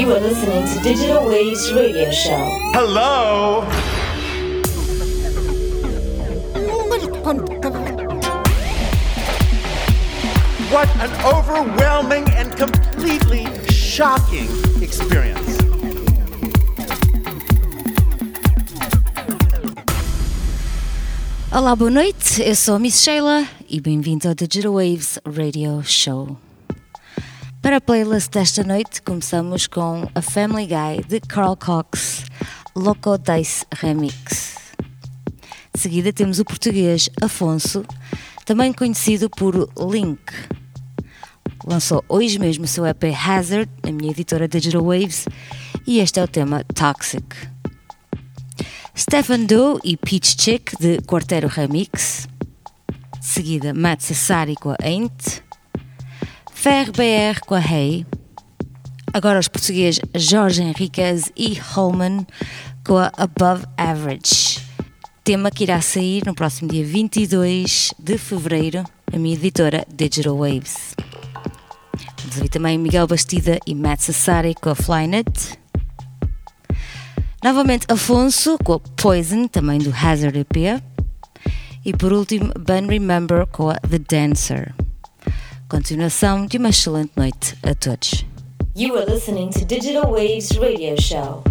You are listening to Digital Waves Radio Show. Hello? What an overwhelming and completely shocking experience. Olá, boa noite. Eu sou a Miss Sheila e bem-vindo ao Digital Waves Radio Show. Para a playlist desta noite, começamos com a Family Guy de Carl Cox, Loco Dice Remix. De seguida temos o português Afonso, também conhecido por Link. Lançou hoje mesmo o seu EP Hazard, na minha editora Digital Waves, e este é o tema Toxic. Stefan Doe e Peach Chick de Quartero Remix. De seguida, Matt Sassari com a Ain't. Fer BR com a Hey. Agora os portugueses Jorge Henriquez e Holman com a Above Average. Tema que irá sair no próximo dia 22 de fevereiro na minha editora Digital Waves. Vamos ouvir também Miguel Bastida e Matt Sassari com a Flynet. Novamente Afonso com a Poison, também do Hazard EP. E por último, Ben Remember com a The Dancer. Continuação de uma excelente noite a todos. You are listening to Digital Waves Radio Show.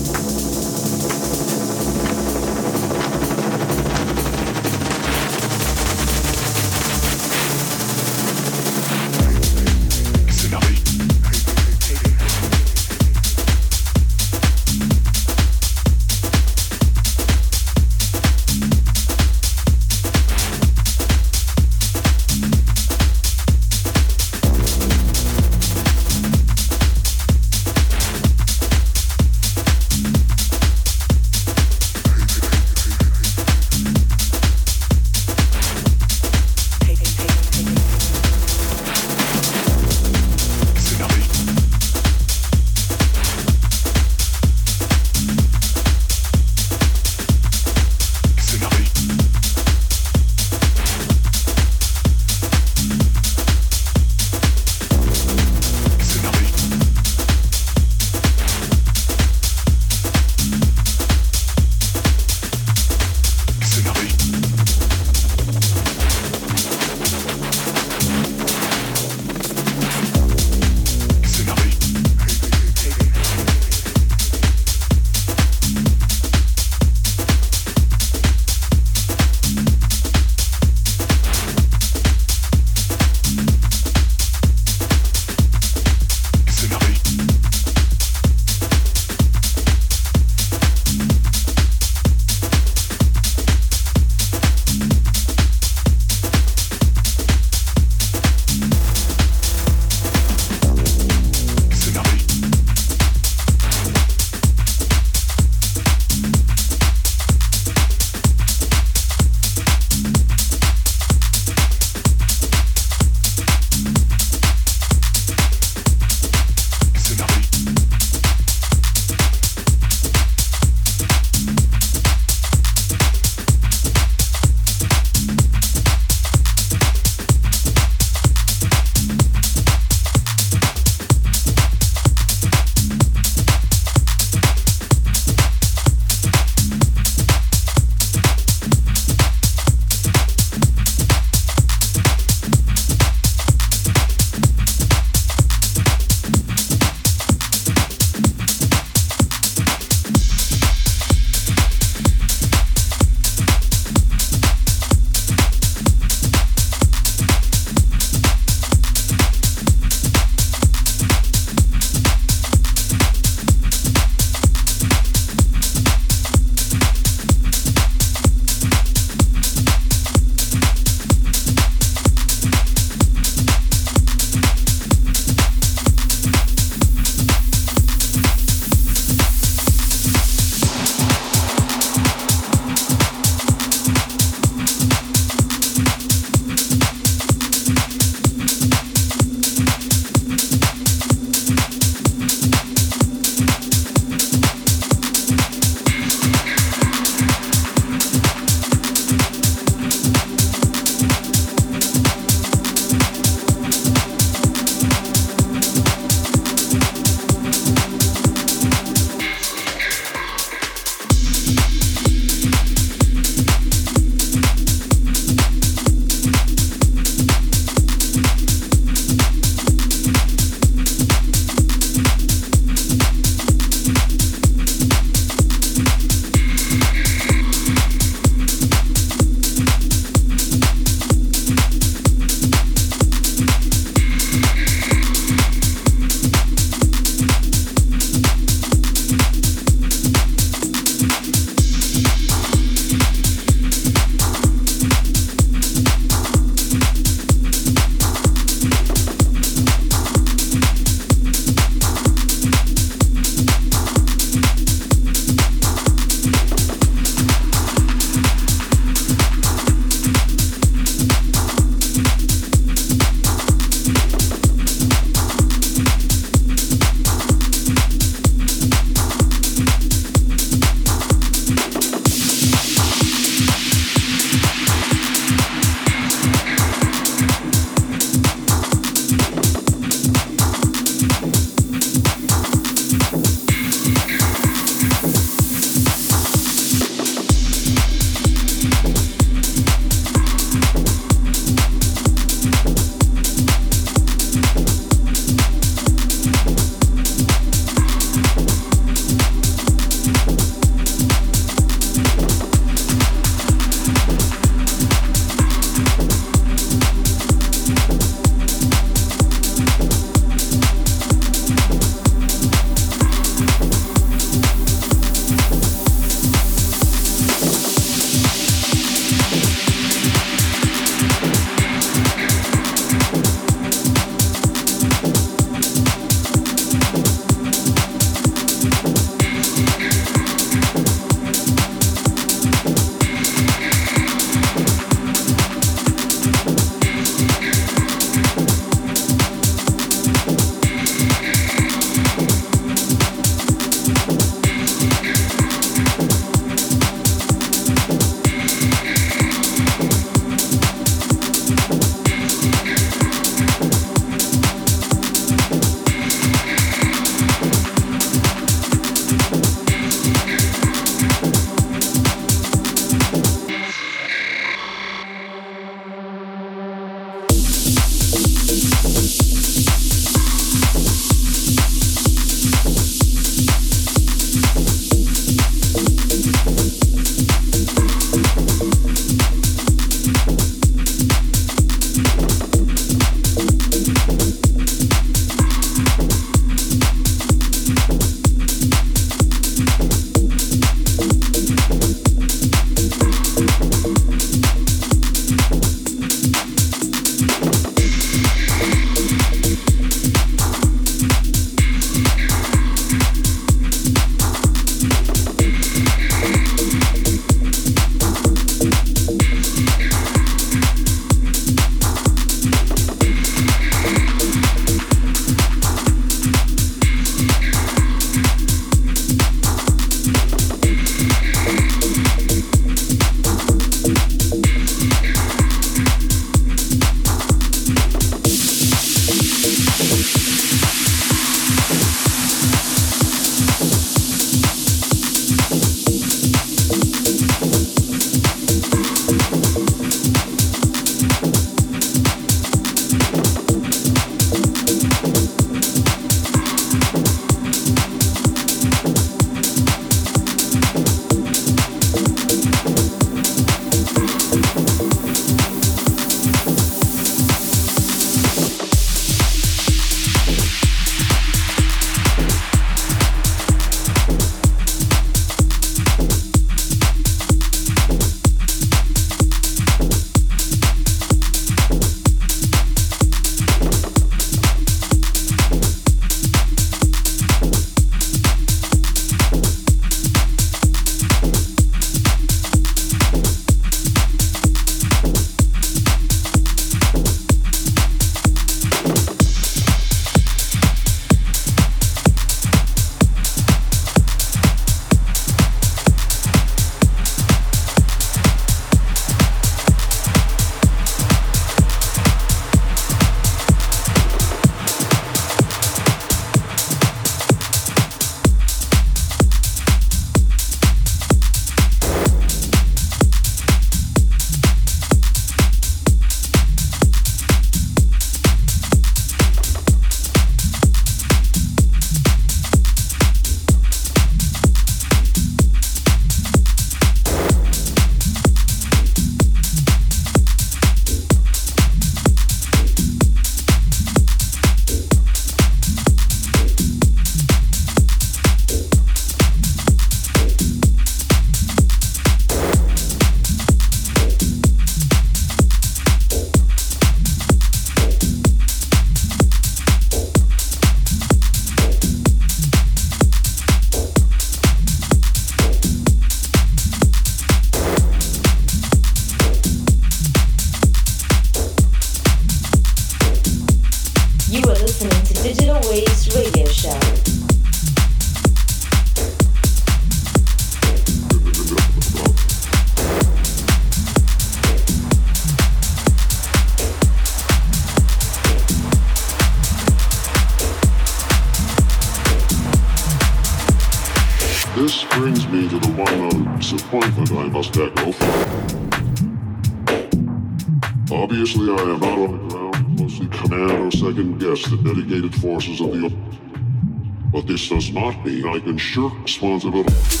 responsible.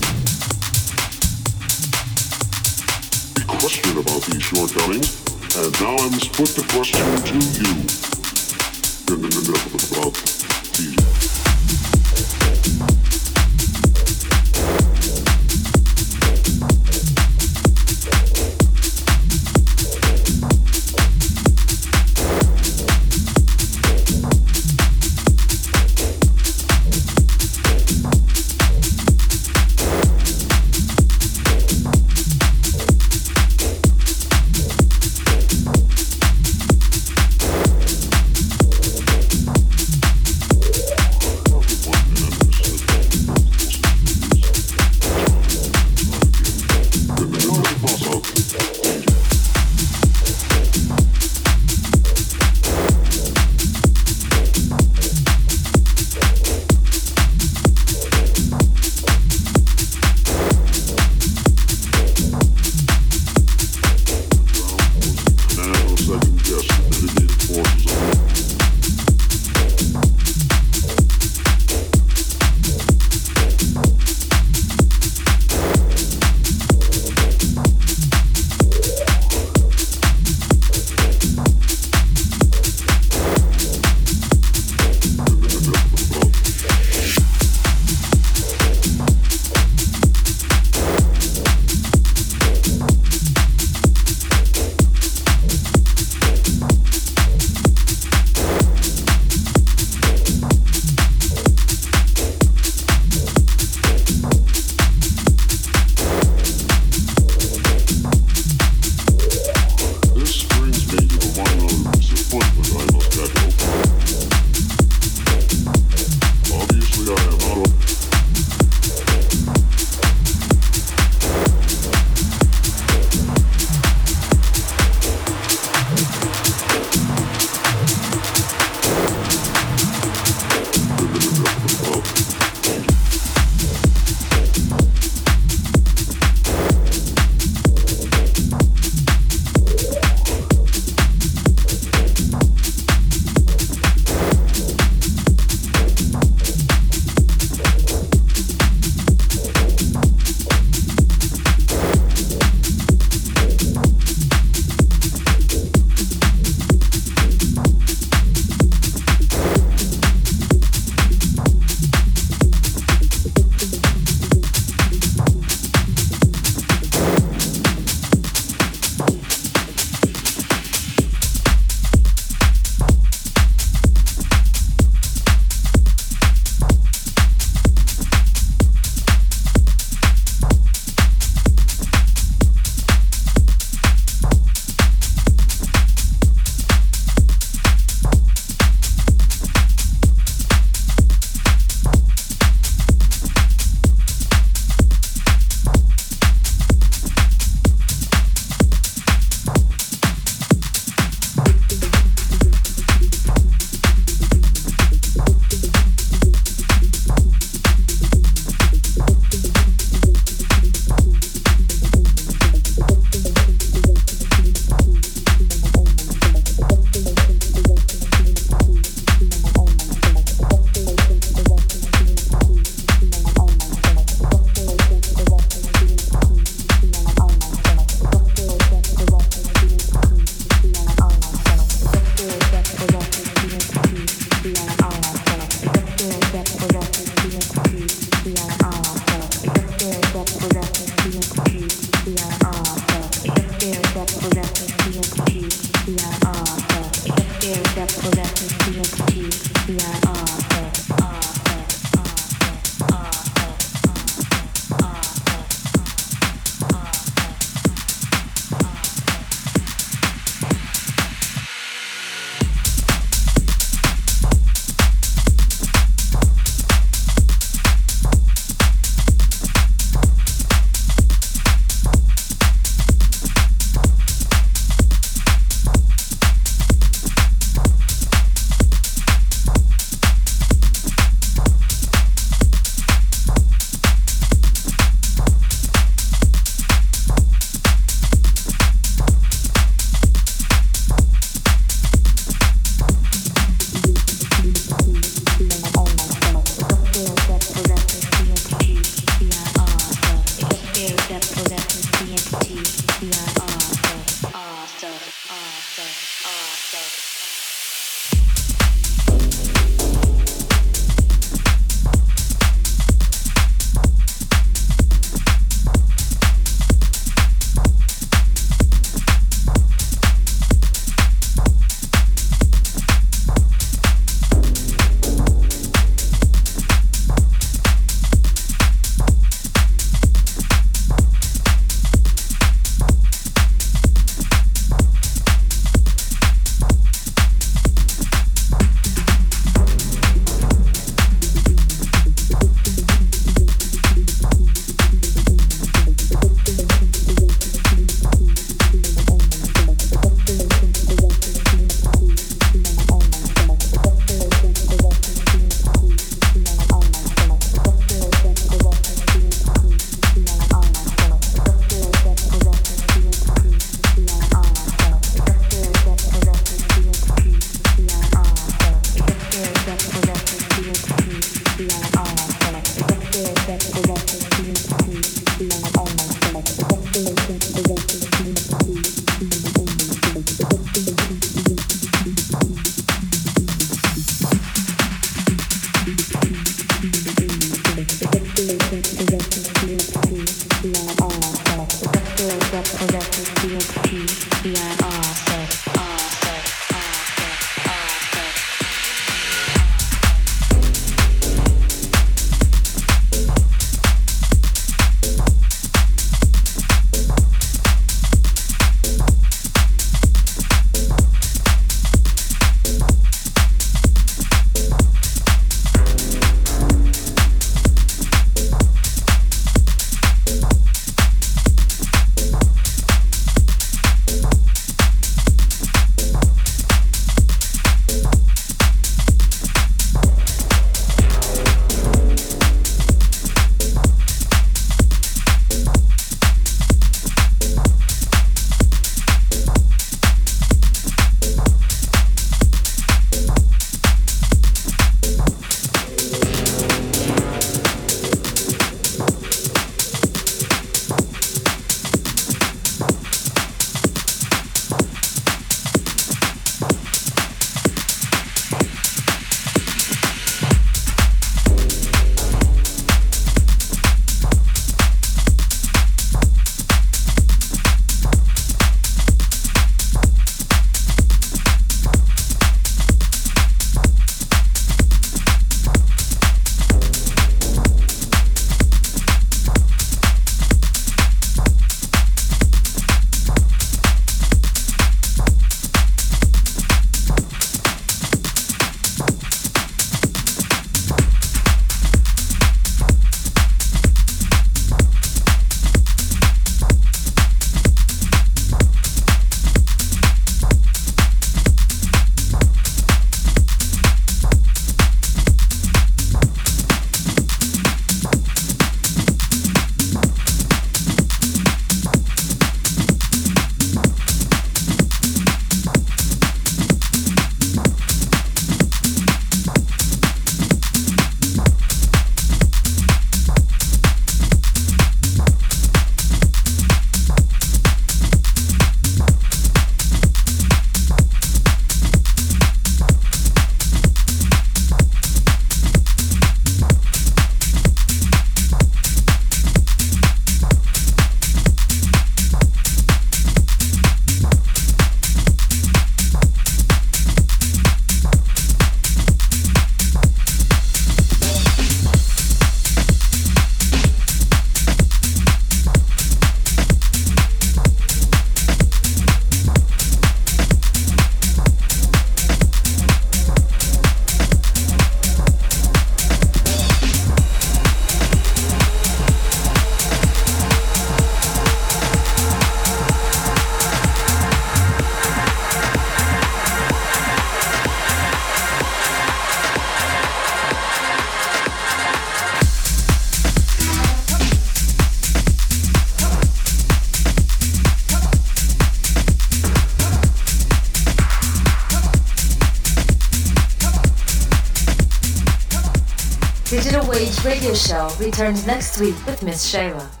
Returns next week with Miss Shayla.